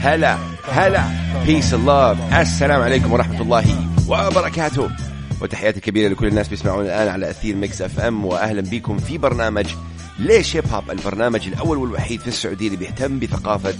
هلا هلا. Peace الله السلام عليكم ورحمة الله وبركاته. وتحياتي كبيرة لكل الناس بيسمعون الآن على أثير Mix FM وأهلا بكم في برنامج ليش hip hop البرنامج الأول والوحيد في السعودية اللي بيهتم بثقافة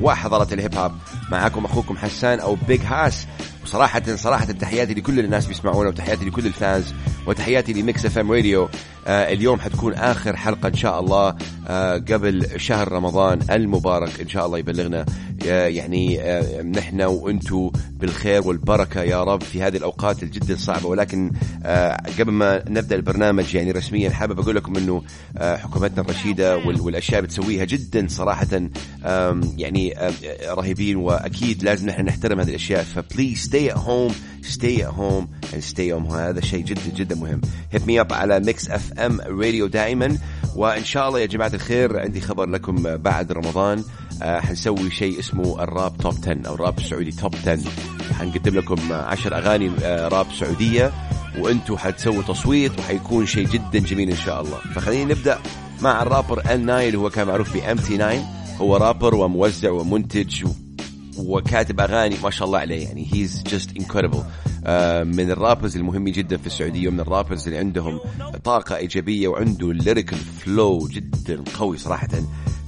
وحضارة ال hip hop معاكم أخوكم حسان أو Big Hass وصراحة صراحة تحياتي لكل الناس بيسمعونا وتحياتي لكل ال fans وتحياتي ل Mix FM Radio آه اليوم حتكون آخر حلقة إن شاء الله آه قبل شهر رمضان المبارك إن شاء الله يبلغنا. آه يعني آه نحن وأنتم بالخير والبركة يا رب في هذه الأوقات الجدا صعبة. ولكن آه قبل ما نبدأ البرنامج يعني رسميا حابب أقول لكم أنه آه حكومتنا الرشيدة والأشياء بتسويها جدا صراحة. يعني آه رهيبين وأكيد لازم نحن نحترم هذه الأشياء. فبليز stay at home stay at home and stay home. هذا شيء جدا جدا مهم. Hit me up على Mix FM Radio دائما. وإن شاء الله يا جماعة الخير عندي خبر لكم بعد رمضان. آه حنسوي شيء اسمه الراب top 10 أو الراب السعودي top 10 حنقدم لكم 10 أغاني آه راب سعودية. وأنتم حتسووا تصويت وحيكون شيء جدا جميل إن شاء الله. فخلينا نبدأ مع الرابر ال 9 اللي هو كان معروف ب ام تي 9 هو رابر وموزع ومنتج وكاتب أغاني ما شاء الله عليه. يعني he's just incredible من ال rappers المهمين جدا في السعودية ومن ال rappers اللي عندهم طاقة إيجابية وعنده lyrical flow جدا قوي صراحة.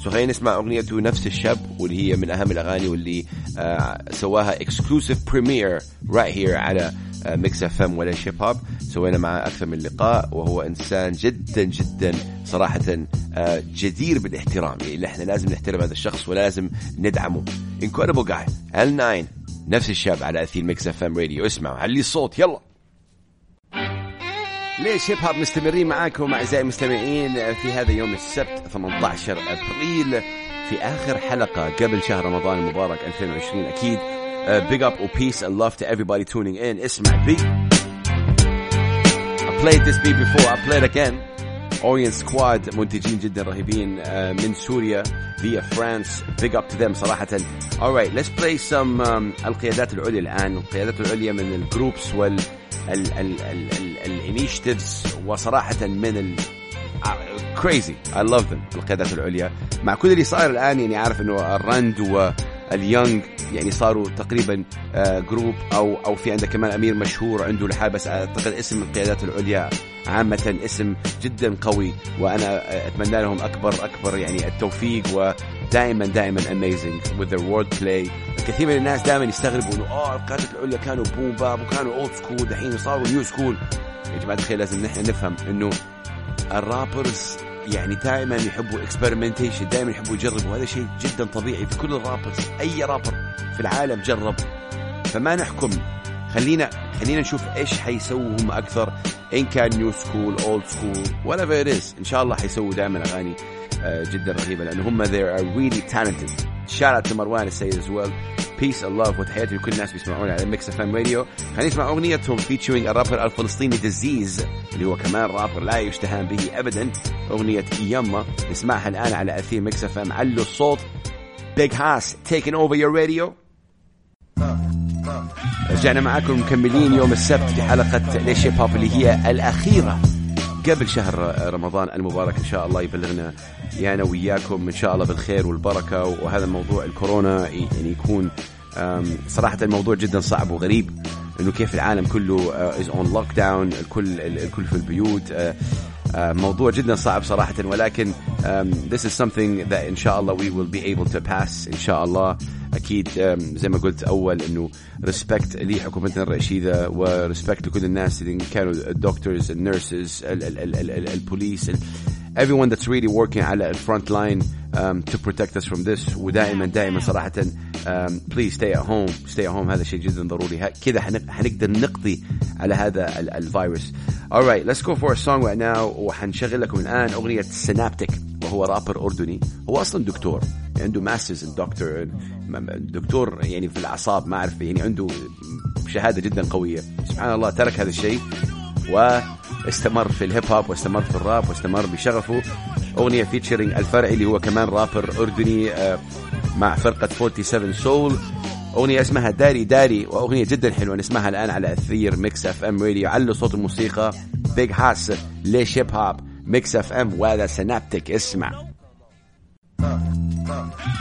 so خلينا نسمع أغنيته نفس الشاب واللي هي من أهم الأغاني واللي uh, سواها exclusive premiere right here على Mix FM وليش hip hop سوينا معاه أكثر من لقاء وهو إنسان جدا جدا صراحة جدير بالاحترام. يعني إحنا لازم نحترم هذا الشخص ولازم ندعمه. incredible جاي N9 نفس الشاب على أثير Mix FM Radio اسمعوا علي الصوت يلا. ليش Hip Hop مستمرين معاكم أعزائي المستمعين في هذا يوم السبت 18 أبريل في آخر حلقة قبل شهر رمضان المبارك 2020 أكيد. Uh, big up or peace and love to everybody tuning in. اسمع beat I played this beat before. I played again. Orient Squad منتجين جدا رهيبين uh, من سوريا via France. Big up to them صراحة alright let's play some um, القيادات العليا الآن القيادات العليا من ال groups وال ال ال ال ال initiatives وصراحة من ال crazy I love them القيادات العليا مع كل اللي صاير الآن يعني عارف إنه الرند واليونج يعني صاروا تقريبا group أو أو في عندك كمان أمير مشهور عنده لحال بس اعتقد اسم القيادات العليا عامة اسم جدا قوي وأنا أتمنى لهم أكبر أكبر يعني التوفيق ودائما دائما amazing with their word play كثير من الناس دائما يستغربوا إنه آه القيادات العليا كانوا boom bap وكانوا old school دحين صاروا new school يا جماعة الخير لازم نحن نفهم إنه ال rappers يعني دائما يحبوا experimentation دائما يحبوا يجربوا هذا شيء جدا طبيعي في كل ال rappers أي رابر في العالم جرب. فما نحكم خلينا خلينا نشوف إيش حيسووا هم أكثر إن كان new school old school whatever it is إن شاء الله حيسووا دائما أغاني جدا رهيبة لأن هم really talented. Shout out to مروان السيد as well. And love وتحياتي لكل الناس بيسمعونا على Mix FM Radio خلينا نسمع أغنيتهم featuring ال rapper الفلسطيني دزيز اللي هو كمان رابر لا يستهان به ابدا. أغنية يما نسمعها الآن على أثير Mix FM علوا الصوت. بيج هاس taking over your radio. رجعنا معاكم مكملين يوم السبت في حلقة ليش هيب هوب اللي هي الأخيرة. قبل شهر رمضان المبارك إن شاء الله يبلغنا يانا وياكم إن شاء الله بالخير والبركة وهذا الموضوع الكورونا يعني يكون صراحة الموضوع جدا صعب وغريب إنه كيف العالم كله is on lockdown الكل الكل في البيوت موضوع جدا صعب صراحة ولكن this is something that إن شاء الله we will be able to pass إن شاء الله. أكيد زي ما قلت أول إنه respect لحكومتنا الرشيدة و respect لكل الناس اللي كانوا ال doctors ال nurses ال police everyone that's really working على ال front line um, to protect us from this. ودائما دائما صراحة um, please stay at home. stay at home هذا شيء جدا ضروري. كذا حنقدر نقضي على هذا الفيروس. Alright let's go for a song right now. وحنشغل لكم الآن أغنية Synaptik وهو رابر أردني. هو أصلا دكتور. عنده master's دكتور دكتور يعني في الأعصاب ما أعرف يعني عنده شهادة جدا قوية. سبحان الله ترك هذا الشيء واستمر في ال hip hop واستمر في الراب واستمر بشغفه. أغنية featuring الفرعي اللي هو كمان رابر أردني مع فرقة 47 Soul أغنية اسمها داري داري وأغنية جدا حلوة نسمعها الآن على اثير Mix FM Radio علوا صوت الموسيقى. Big Hass ليش Hip Hop Mix FM وهذا Synaptik اسمع.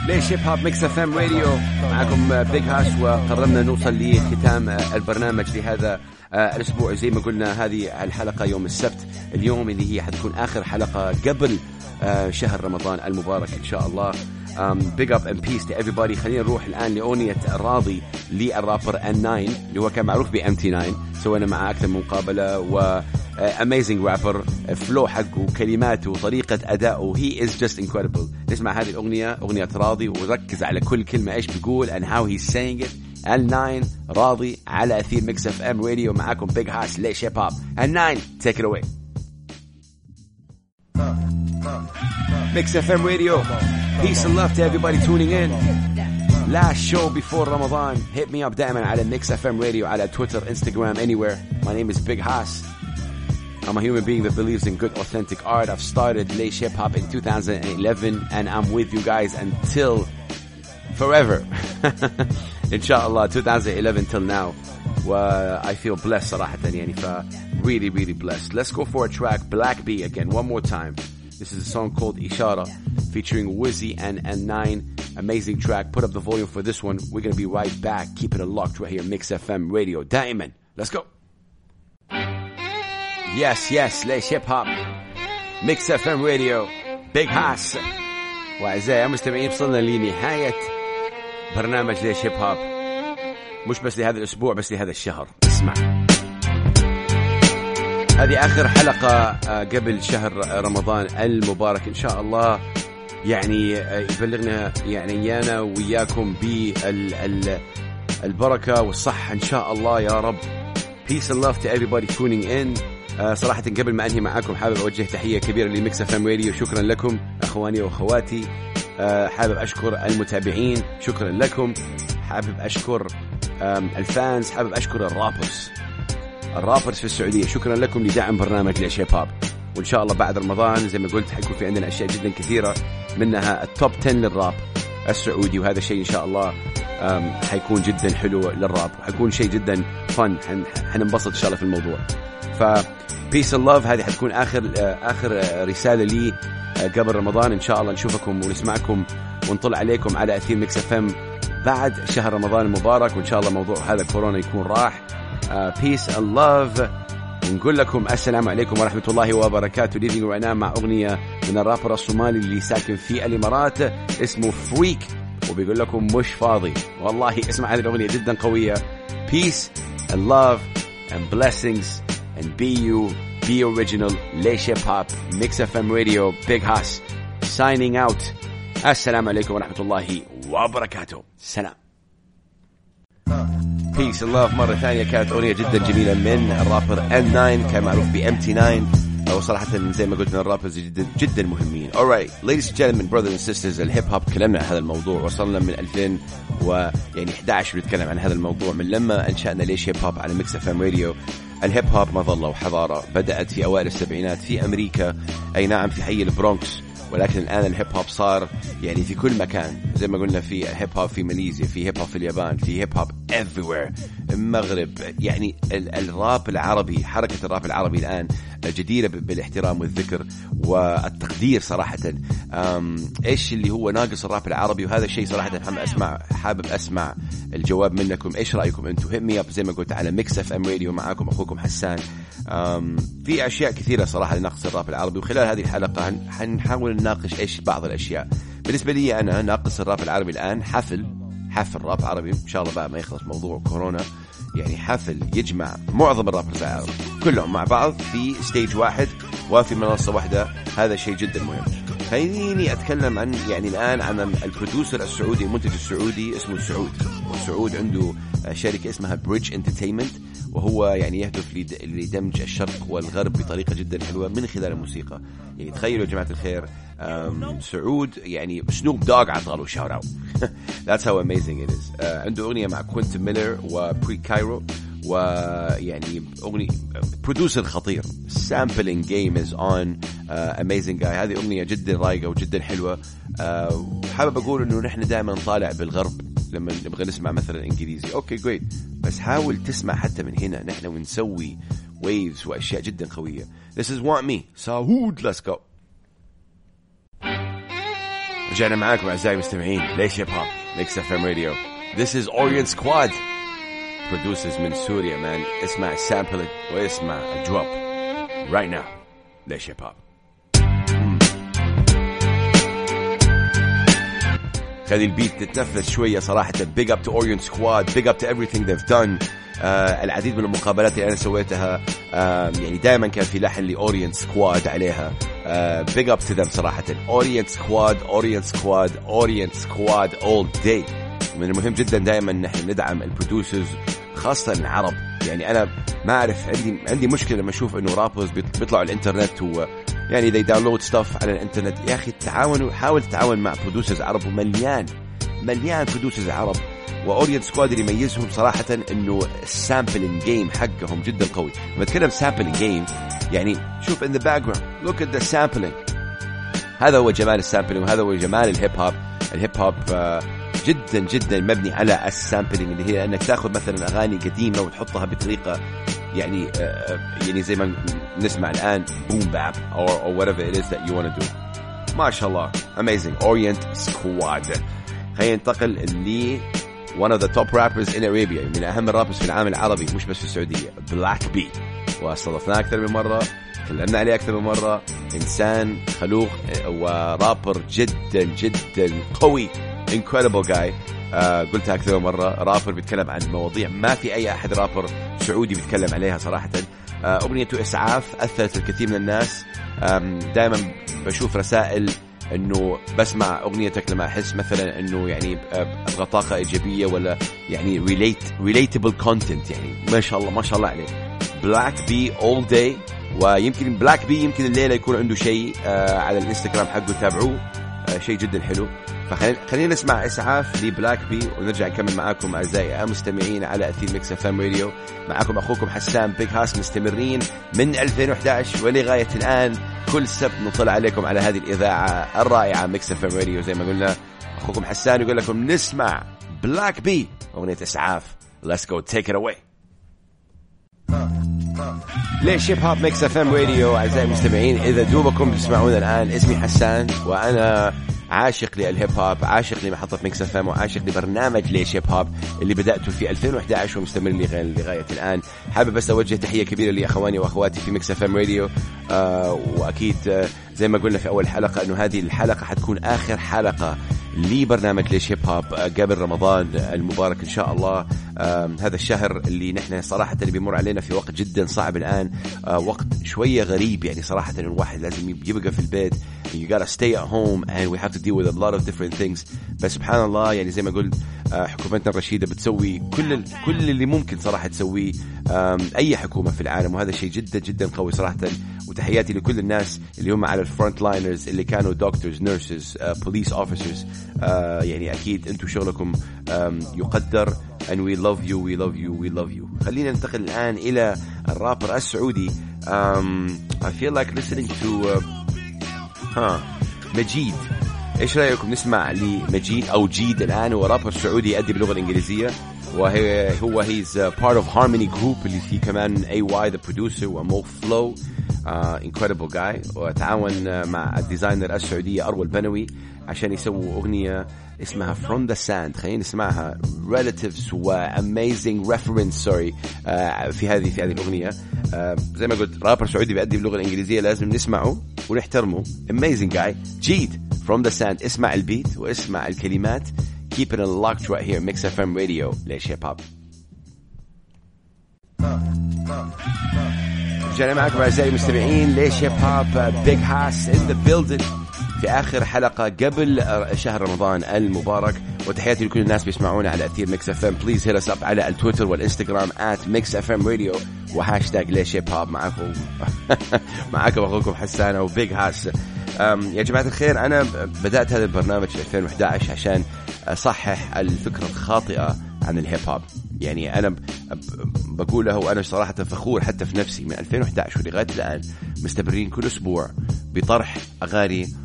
ليش Hip Hop Mix FM Radio معكم Big Hass وقررنا نوصل لختام البرنامج لهذا الأسبوع. زي ما قلنا هذه الحلقة يوم السبت. اليوم اللي هي حتكون آخر حلقة قبل شهر رمضان المبارك إن شاء الله. Big up and peace to everybody. خلينا نروح الآن لأغنية راضي لل rapper N9 اللي هو كان معروف ب MT9 سوينا معاه أكثر من مقابلة و amazing rapper flow حقه. وكلماته وطريقه ادائه he is just incredible نسمع هذه الأغنية. أغنية راضي. وركز على كل كلمة. إيش بيقول and how he's saying it. N9 راضي على أثير Mix FM Radio معاكم Big Hass ليش Hip Hop N9 take it away Mix FM Radio. Peace and love to everybody tuning in. Last show before Ramadan. Hit me up دائما على Mix FM Radio. على Twitter, Instagram, anywhere. My name is Big Haas. I'm a human being that believes in good, authentic art. I've started Leish Hip Hop in 2011 and I'm with you guys until forever. Inshallah, 2011 till now. Well, I feel blessed صراحة يعني ف really really blessed. Let's go for a track Black B again one more time. This is a song called Ishara featuring Wizzy and N9. Amazing track. Put up the volume for this one. We're going to be right back. Keep it locked right here. Mix FM Radio. Diamond. Let's go. Yes, yes. هيب هوب. Mix FM Radio. Big Hass. وأعزائي المستمعين وصلنا لنهاية برنامج ليش هيب هوب. مش بس لهذا الأسبوع بس لهذا الشهر. اسمع. هذه آخر حلقة قبل شهر رمضان المبارك إن شاء الله يعني يبلغنا يعني إيانا وإياكم بالبركة والصحة إن شاء الله يا رب Peace and love to everybody tuning in صراحة قبل ما أنهي معاكم حابب أوجه تحية كبيرة ل Mix FM Radio. شكرا لكم أخواني وأخواتي. حابب أشكر المتابعين. شكرا لكم. حابب أشكر ال fans. حابب أشكر ال rappers. ال rappers في السعودية. شكرا لكم لدعم برنامج Hop وإن شاء الله بعد رمضان زي ما قلت حيكون في عندنا أشياء جدا كثيرة منها ال top 10 للراب السعودي. وهذا الشيء إن شاء الله حيكون جدا حلو للراب. وحيكون شيء جدا fun حننبسط إن شاء الله في الموضوع. ف peace and love هذه حتكون آخر آخر رسالة لي قبل رمضان. إن شاء الله نشوفكم ونسمعكم ونطلع عليكم على أثير Mix FM بعد شهر رمضان المبارك. وإن شاء الله موضوع هذا كورونا يكون راح. Peace and love ونقول لكم السلام عليكم ورحمة الله وبركاته. leaving you now مع أغنية من الرابر الصومالي اللي ساكن في الإمارات اسمه Freek وبيقول لكم مش فاضي. والله اسمع هذه الأغنية جدا قوية. Peace and love and blessings and be you, be Original, ليش Hip Hop, Mix FM Radio, Big Hass, signing out. السلام عليكم ورحمة الله وبركاته. سلام. Peace love مرة ثانية كانت أغنية جدا جميلة من ال rapper N9 كان معروف ب MT9 أو صراحة زي ما قلت ال rappers جدا جدا مهمين. Alright ladies and gentlemen brothers and sisters ال hip hop تكلمنا عن هذا الموضوع. وصلنا من 2000 و يعني 11 بنتكلم عن هذا الموضوع من لما أنشأنا ليش Hip Hop على Mix FM Radio ال hip hop مظلة وحضاره. بدأت في أوائل السبعينات في أمريكا. أي نعم في حي البرونكس. ولكن الآن ال hip hop صار يعني في كل مكان. زي ما قلنا في hip hop في ماليزيا في hip hop في اليابان في hip hop everywhere. المغرب يعني الراب العربي حركة الراب العربي الآن جديرة بالاحترام والذكر والتقدير صراحة. إيش اللي هو ناقص الراب العربي؟ وهذا الشيء صراحة حابب أسمع حابب أسمع الجواب منكم. إيش رأيكم أنتم؟ hit me up زي ما قلت على ميكس اف ام راديو معاكم أخوكم حسان. في أشياء كثيرة صراحة لنقص الراب العربي وخلال هذه الحلقة حنحاول نناقش إيش بعض الأشياء. بالنسبة لي أنا ناقص الراب العربي الآن حفل حفل راب عربي. إن شاء الله بقى ما يخلص موضوع كورونا. يعني حفل يجمع معظم ال rappers العرب كلهم مع بعض في stage واحد وفي منصة واحدة. هذا شيء جدا مهم. خليني أتكلم عن يعني الآن عن ال producer السعودي المنتج السعودي اسمه سعود. وسعود عنده شركة اسمها Bridge Entertainment وهو يعني يهدف لدمج الشرق والغرب بطريقة جدا حلوة من خلال الموسيقى. يعني تخيلوا يا جماعة الخير سعود يعني Snoop Dogg عطى له shout out That's how amazing it is. Uh, عنده أغنية مع كوينت ميلر وبري كايرو ويعني أغنية producer خطير. sampling game is on amazing جاي هذه أغنية جدا رايقة وجدا حلوة. uh, حابب أقول إنه نحن دائما طالع بالغرب. لما نبغى نسمع مثلا إنجليزي. okay great بس حاول تسمع حتى من هنا. نحن ونسوي waves وأشياء جدا قوية. This is Want Me. سعود let's go. رجعنا معاكم أعزائي المستمعين. ليش Hip Hop ميكس اف ام راديو This is Orient Squad. Producers من سوريا man اسمع sample واسمع ال drop right now. ليش Hip Hop خلي ال beat تتنفس شوية صراحة. Big up to Orient Squad. Big up to everything they've done. آه العديد من المقابلات اللي أنا سويتها آه يعني دائما كان في لحن ل Orient Squad عليها. big up to صراحة. Orient Squad Orient Squad Orient Squad all day من المهم جدا دائما نحن ندعم ال producers خاصة العرب. يعني أنا ما أعرف عندي عندي مشكلة لما أشوف إنه rappers بيطلعوا الإنترنت و يعني they download stuff على الإنترنت. يا أخي تعاونوا حاول تتعاون مع producers عرب ومليان مليان producers عرب. و Orient Squad اللي يميزهم صراحة إنه ال sampling game حقهم جدا قوي. لما أتكلم sampling game يعني شوف in the background look at the sampling هذا هو جمال ال sampling وهذا هو جمال ال hip hop ال hip hop جدا جدا مبني على ال sampling اللي هي إنك تاخذ مثلا أغاني قديمة وتحطها بطريقة يعني يعني زي ما نسمع الآن boom bap or, or whatever it is that you want to do. ما شاء الله amazing. Orient Squad. خلينا ننتقل ل one of the top rappers in Arabia من أهم ال rappers في العالم العربي مش بس في السعودية. بلاك بي واستضفناه أكثر من مرة تكلمنا عليه أكثر من مرة. إنسان خلوق ورابر جدا جدا قوي. Guy. آه قلتها أكثر من مرة. رابر بيتكلم عن مواضيع ما في أي أحد رابر سعودي بيتكلم عليها صراحة. آه أغنيته إسعاف أثرت الكثير من الناس. دائما بشوف رسائل إنه بسمع أغنيتك لما أحس مثلا إنه يعني أبغى طاقة إيجابية ولا يعني relate relatable content يعني. ما شاء الله ما شاء الله عليه بلاك بي all day ويمكن بلاك بي يمكن الليلة يكون عنده شيء آه على الإنستغرام حقه تابعوه. آه شيء جدا حلو. فخلينا نسمع إسعاف لبلاك بي ونرجع نكمل معاكم أعزائي المستمعين على اثير ميكس إف إم راديو. معاكم أخوكم حسان Big Hass مستمرين من 2011 ولغاية الآن. كل سبت نطلع عليكم على هذه الإذاعة الرائعة ميكس إف إم راديو زي ما قلنا. أخوكم حسان يقول لكم نسمع بلاك بي أغنية إسعاف. Let's go take it away. ليش Hip Hop ميكس إف إم راديو؟ أعزائي المستمعين إذا دوبكم تسمعونا الآن اسمي حسان وأنا عاشق لل hip hop عاشق لمحطة ميكس إف إم وعاشق لبرنامج ليش Hip Hop اللي بدأته في 2011 ومستمر لغاية الآن. حابب بس أوجه تحية كبيرة لأخواني وأخواتي في ميكس إف إم راديو. آه وأكيد آه زي ما قلنا في أول حلقة أنه هذه الحلقة حتكون آخر حلقة لبرنامج ليش Hip Hop قبل رمضان المبارك إن شاء الله. آه هذا الشهر اللي نحن صراحة اللي بيمر علينا في وقت جدا صعب الآن. آه وقت شوية غريب يعني صراحة الواحد لازم يبقى في البيت. You gotta stay at home and we have to deal with a lot of different things. بس سبحان الله يعني زي ما قلت آه حكومتنا الرشيدة بتسوي كل كل اللي ممكن صراحة تسويه أي حكومة في العالم. وهذا شيء جدا جدا قوي صراحة. وتحياتي لكل الناس اللي هم على ال front liners اللي كانوا doctors nurses police officers يعني أكيد أنتم شغلكم يقدر. And we love you we love you we love you. خلينا ننتقل الآن إلى الرابر السعودي. um, I feel like listening to uh, ها. مجيد. إيش رأيكم نسمع لمجيد أو جيد الآن؟ هو رابر سعودي يأدي باللغة الإنجليزية. وهي هو he's part of Harmony group اللي فيه كمان AY the producer ومو فلو incredible guy وتعاون uh, مع ال designer السعودية أروى البنوي. عشان يسووا أغنية اسمها From the Sand. خلينا نسمعها. Relatives و amazing reference. Sorry. uh, في هذه في هذه الأغنية. uh, زي ما قلت رابر سعودي بيأدي باللغة الإنجليزية. لازم نسمعه ونحترمه. Amazing guy. جيد From the Sand. اسمع البيت واسمع الكلمات. Keep it unlocked right here. Mix FM Radio. ليش هيب هوب رجعنا معكم أعزائي المستمعين. ليش هيب هوب بيج هاس in the building في آخر حلقة قبل شهر رمضان المبارك. وتحياتي لكل الناس بيسمعونا على أثير ميكس اف ام please hit us up على التويتر والإنستغرام at ميكس اف ام راديو وهاشتاج ليش هيب هوب معكم. معكم أخوكم حسان وبيج هاس يا جماعة الخير أنا بدأت هذا البرنامج في 2011 عشان أصحح الفكرة الخاطئة عن الهيب هوب يعني أنا بقولها وأنا صراحة فخور حتى في نفسي من 2011 ولغايه الآن. مستمرين كل أسبوع بطرح أغاني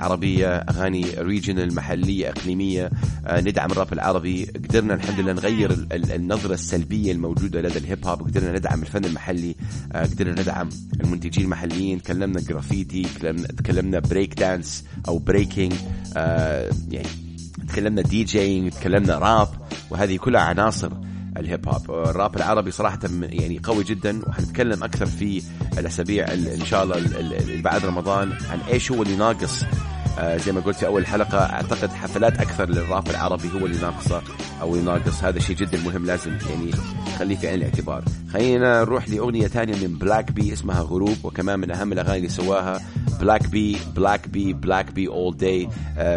عربية أغاني regional محلية إقليمية آه، ندعم الراب العربي. قدرنا الحمد لله نغير النظرة السلبية الموجودة لدى الهيب هوب. قدرنا ندعم الفن المحلي آه، قدرنا ندعم المنتجين المحليين. تكلمنا جرافيتي تكلمنا break dance أو breaking يعني تكلمنا DJing تكلمنا راب وهذه كلها عناصر الهيب هوب. الراب العربي صراحة يعني قوي جدا وحنتكلم أكثر في الأسابيع إن شاء الله اللي بعد رمضان عن إيش هو اللي ناقص. آه زي ما قلت في أول حلقة أعتقد حفلات أكثر للراب العربي هو اللي ناقصة أو يناقص هذا شيء جدا مهم لازم يعني خليه في عين الاعتبار. خلينا نروح لأغنية ثانية من بلاك بي اسمها غروب وكمان من أهم الأغاني اللي سواها بلاك بي بلاك بي بلاك بي all day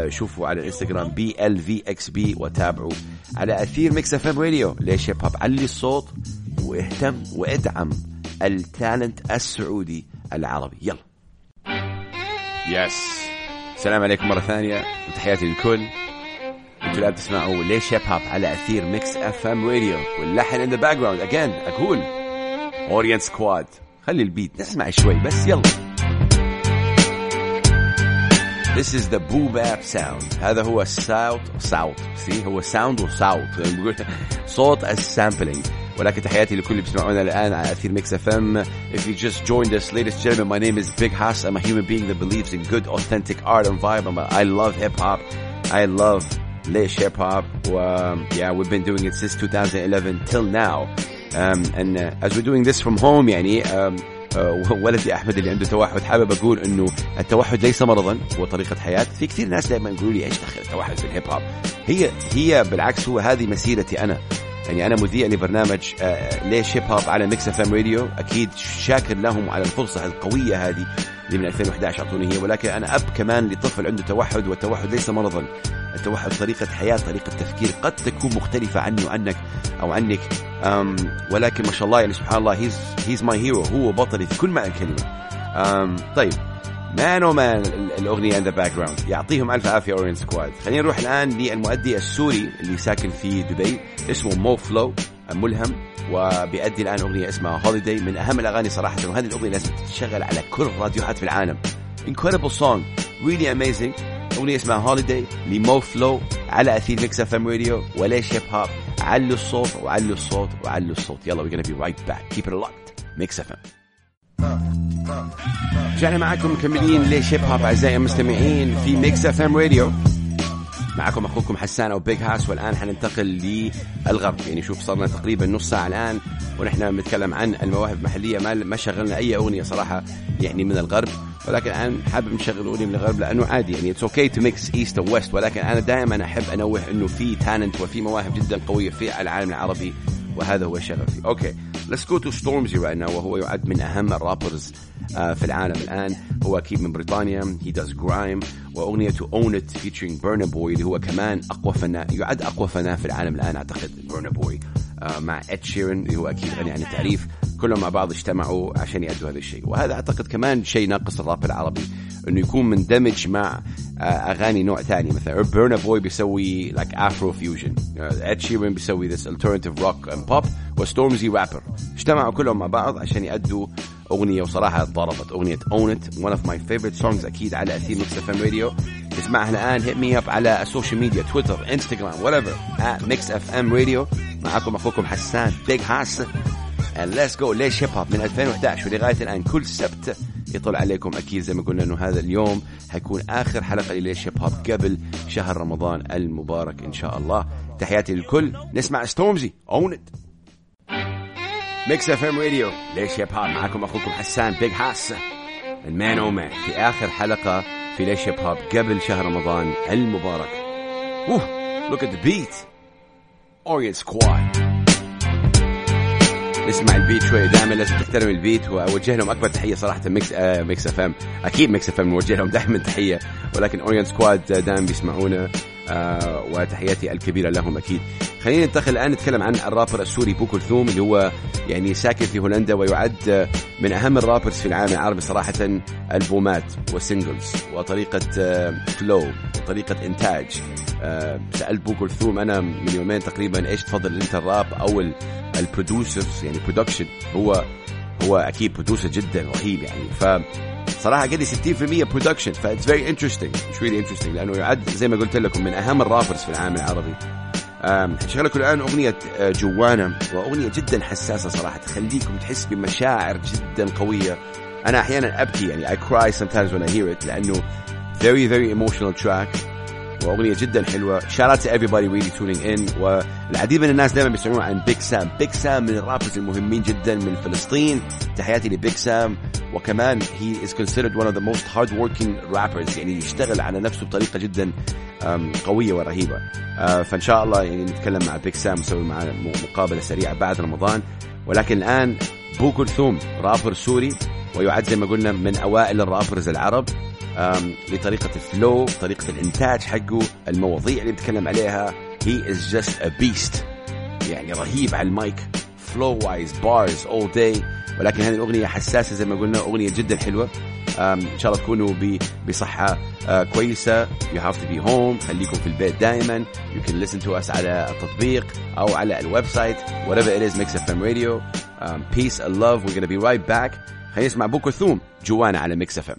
شوفوا على الإنستغرام B L V X B وتابعوا. على أثير ميكس أف إم راديو. ليش هيب هوب علي الصوت واهتم وادعم ال talent السعودي العربي. يلا. yes السلام عليكم مرة ثانية. وتحياتي للكل. أنتوا الآن تسمعوا ليش هيب هوب على أثير ميكس أف إم راديو. واللحن in the background again أقول. اورينت سكواد خلي البيت نسمع شوي بس. يلا. This is the boo bap sound هذا هو الساوت ساوت سي هو ساوند وساوت صوت السامبلينج ولكن تحياتي لكل اللي بيسمعونا الان على اثير ميكس اف ام If you just joined us ladies and gentlemen my name is Big Hass I'm a human being that believes in good authentic art and vibe I'm a, I love hip hop I love ليش hip hop و yeah we've been doing it since 2011 till now um, and uh, as we're doing this from home يعني um, آه، ولدي أحمد اللي عنده توحد حابب أقول إنه التوحد ليس مرضا هو طريقة حياة. في كثير ناس دائما يقولوا لي إيش دخل التوحد في الهيب هوب هي هي بالعكس هو هذه مسيرتي أنا. يعني أنا مذيع لبرنامج آه، ليش هيب هوب على ميكس اف ام راديو أكيد شاكر لهم على الفرصة القوية هذه. اللي من 2011 أعطوني هي. ولكن أنا أب كمان لطفل عنده توحد والتوحد ليس مرضا. التوحد طريقة حياة طريقة تفكير قد تكون مختلفة عني وعنك أو عنك. أم ولكن ما شاء الله يعني سبحان الله he's he's my hero هو بطلي في كل معنى الكلمة أم طيب. man oh man الأغنية in the background يعطيهم ألف عافية اورينت سكواد خلينا نروح الآن للمؤدي السوري اللي ساكن في دبي اسمه مو فلو ملهم. وبيأدي الآن أغنية اسمها Holiday من أهم الأغاني صراحة وهذه الأغنية لازم تشتغل على كل الراديوهات في العالم. Incredible song really amazing. أغنية اسمها Holiday لمو فلو على أثير ميكس اف ام راديو وليش هيب هوب علوا الصوت وعلوا الصوت وعلوا الصوت. يلا we're gonna be right back. Keep it locked. ميكس اف ام رجعنا معكم مكملين ليش هيب هوب أعزائي المستمعين في ميكس اف ام راديو معكم أخوكم حسان أو بيج هاس والآن حننتقل للغرب. يعني شوف صرنا تقريبا نص ساعة الآن ونحن بنتكلم عن المواهب المحلية. ما ما شغلنا أي أغنية صراحة يعني من الغرب ولكن أنا حابب نشغل أغنية من الغرب لأنه عادي. يعني it's okay to mix East و West ولكن أنا دائما أحب أنوه إنه في talent وفي مواهب جدا قوية في العالم العربي وهذا هو شغفي. okay let's go to ستورمزي right now وهو يعد من أهم ال rappers آه، في العالم الآن. هو أكيد من بريطانيا. he does grime واغنيته Own It featuring بيرنا بوي اللي هو كمان أقوى فنان يعد أقوى فنان في العالم الآن أعتقد بيرنا بوي آه، مع اد شيرن اللي هو أكيد غني عن التعريف. كلهم مع بعض اجتمعوا عشان يأدوا هذا الشيء. وهذا أعتقد كمان شيء ناقص الراب العربي إنه يكون مندمج مع أغاني نوع ثاني. مثلا بيرنا بوي بيسوي like Afro fusion اد شيرن بيسوي this alternative rock and pop وستورمزي رابر اجتمعوا كلهم مع بعض عشان يأدوا أغنية وصراحة ضربت أغنية Own It one of my favorite songs أكيد على أثير ميكس إف إم راديو. اسمعها الآن hit me up على ال social media تويتر انستغرام whatever at mix fm radio معكم أخوكم حسان بيج هاس and let's go ليش هيب هوب من 2011 ولغايه الآن كل سبت يطل عليكم أكيد زي ما قلنا إنه هذا اليوم حيكون آخر حلقة لليش هيب هوب قبل شهر رمضان المبارك إن شاء الله. تحياتي للكل. نسمع ستورمزي Own It ميكس اف ام راديو ليش هيب هوب معكم أخوكم حسان بيج هاس ال man oh man في آخر حلقة في ليش هيب هوب قبل شهر رمضان المبارك. oh look at the beat Orient Squad نسمع ال beat شوي. دائما لازم تحترم ال beat. وأوجه لهم أكبر تحية صراحة Mix آه Mix FM أكيد Mix FM نوجه لهم دائما تحية. ولكن Orient Squad دائما بيسمعونا آه وتحياتي الكبيرة لهم أكيد. خلينا ننتقل الآن نتكلم عن الرابر السوري بو كلثوم اللي هو يعني ساكن في هولندا ويعد من أهم ال rappers في العالم العربي صراحة ألبومات و singles وطريقة flow وطريقه إنتاج. آه، سالت بو كلثوم أنا من يومين تقريبا إيش تفضل أنت الراب أو ال producers يعني production هو هو أكيد producer جدا رهيب يعني. ف صراحة قد 60% production that's very interesting it's really interesting لأنه يعد زي ما قلت لكم من أهم ال rappers في العالم العربي. حنشغل لكم الآن أغنية آه، جوانا وأغنية جدا حساسة صراحة تخليكم تحس بمشاعر جدا قوية. أنا أحيانا أبكي يعني I cry sometimes when I hear it لأنه very very emotional track. وأغنية جدا حلوة. Out to everybody really tuning in. والعديد من الناس دائما بيسمعون عن Big Sam Big Sam من ال rappers المهمين جدا من فلسطين. تحياتي ل Big Sam. وكمان he is considered one of the most hard working rappers. يعني يشتغل على نفسه بطريقة جدا قوية ورهيبة. آه، فإن شاء الله يعني نتكلم مع Big Sam ونسوي معاه مقابلة سريعة بعد رمضان. ولكن الآن بو كلثوم رابر سوري. ويعد زي ما قلنا من أوائل ال rappers العرب. لطريقة ال flow طريقة الإنتاج حقه المواضيع اللي بيتكلم عليها. He is just a beast. يعني رهيب على ال mic. Flow wise bars all day. ولكن هذه الأغنية حساسة زي ما قلنا أغنية جدا حلوة. إن شاء الله تكونوا بصحة كويسة. You have to be home. خليكم في البيت دائما you can listen to us على التطبيق أو على ال website whatever it is Mix FM Radio. um, peace and love. We're gonna be right back. خلينا نسمع بو كلثوم. جوانا على Mix FM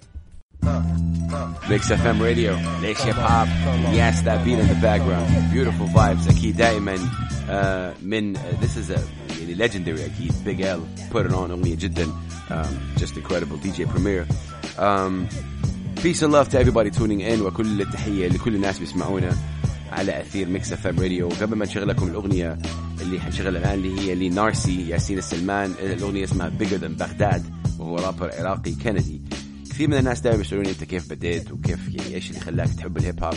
Mix FM Radio ليش hip hop yes that been in the background beautiful vibes أكيد دائما من this is يعني legendary أكيد Big L put it on اغنيه جدا um, just incredible. DJ Premier. Um, peace and love to everybody tuning in. وكل التحية لكل الناس بيسمعونا على أثير Mix FM Radio وقبل ما نشغل لكم الأغنية اللي حنشغلها الآن اللي هي لنارسي ياسين السلمان. الأغنية اسمها Bigger Than Baghdad وهو رابر عراقي كندي. كثير من الناس دائما يسألوني أنت كيف بديت وكيف يعني إيش اللي خلاك تحب ال hip hop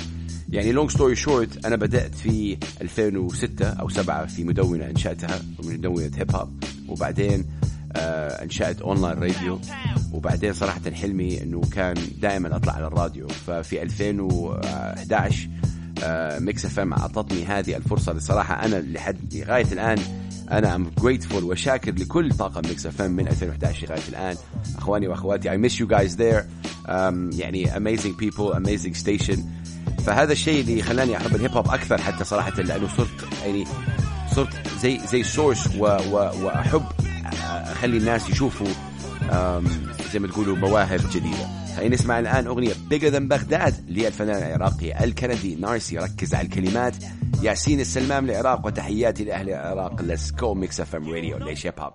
يعني long story short أنا بدأت في 2006 أو 7 في مدونة أنشأتها مدونة hip hop وبعدين آه أنشأت online radio وبعدين صراحة حلمي إنه كان دائما أطلع على الراديو. ففي 2011 آه Mix FM أعطتني هذه الفرصة. اللي صراحة أنا لحد لغاية الآن أنا am grateful وشاكر لكل طاقم Mix FM من 2011 لغاية الآن. أخواني وأخواتي I miss you guys there يعني amazing people amazing station. فهذا الشيء اللي خلاني أحب ال hip hop أكثر حتى صراحة لأنه صرت يعني صرت زي زي source و و وأحب أخلي الناس يشوفوا زي ما تقولوا مواهب جديدة. خلينا نسمع الآن أغنية Bigger Than Baghdad للفنان العراقي الكندي نارسي ركز على الكلمات. ياسين السلمان من العراق وتحياتي لأهل العراق. let's go Mix FM Radio ليش hop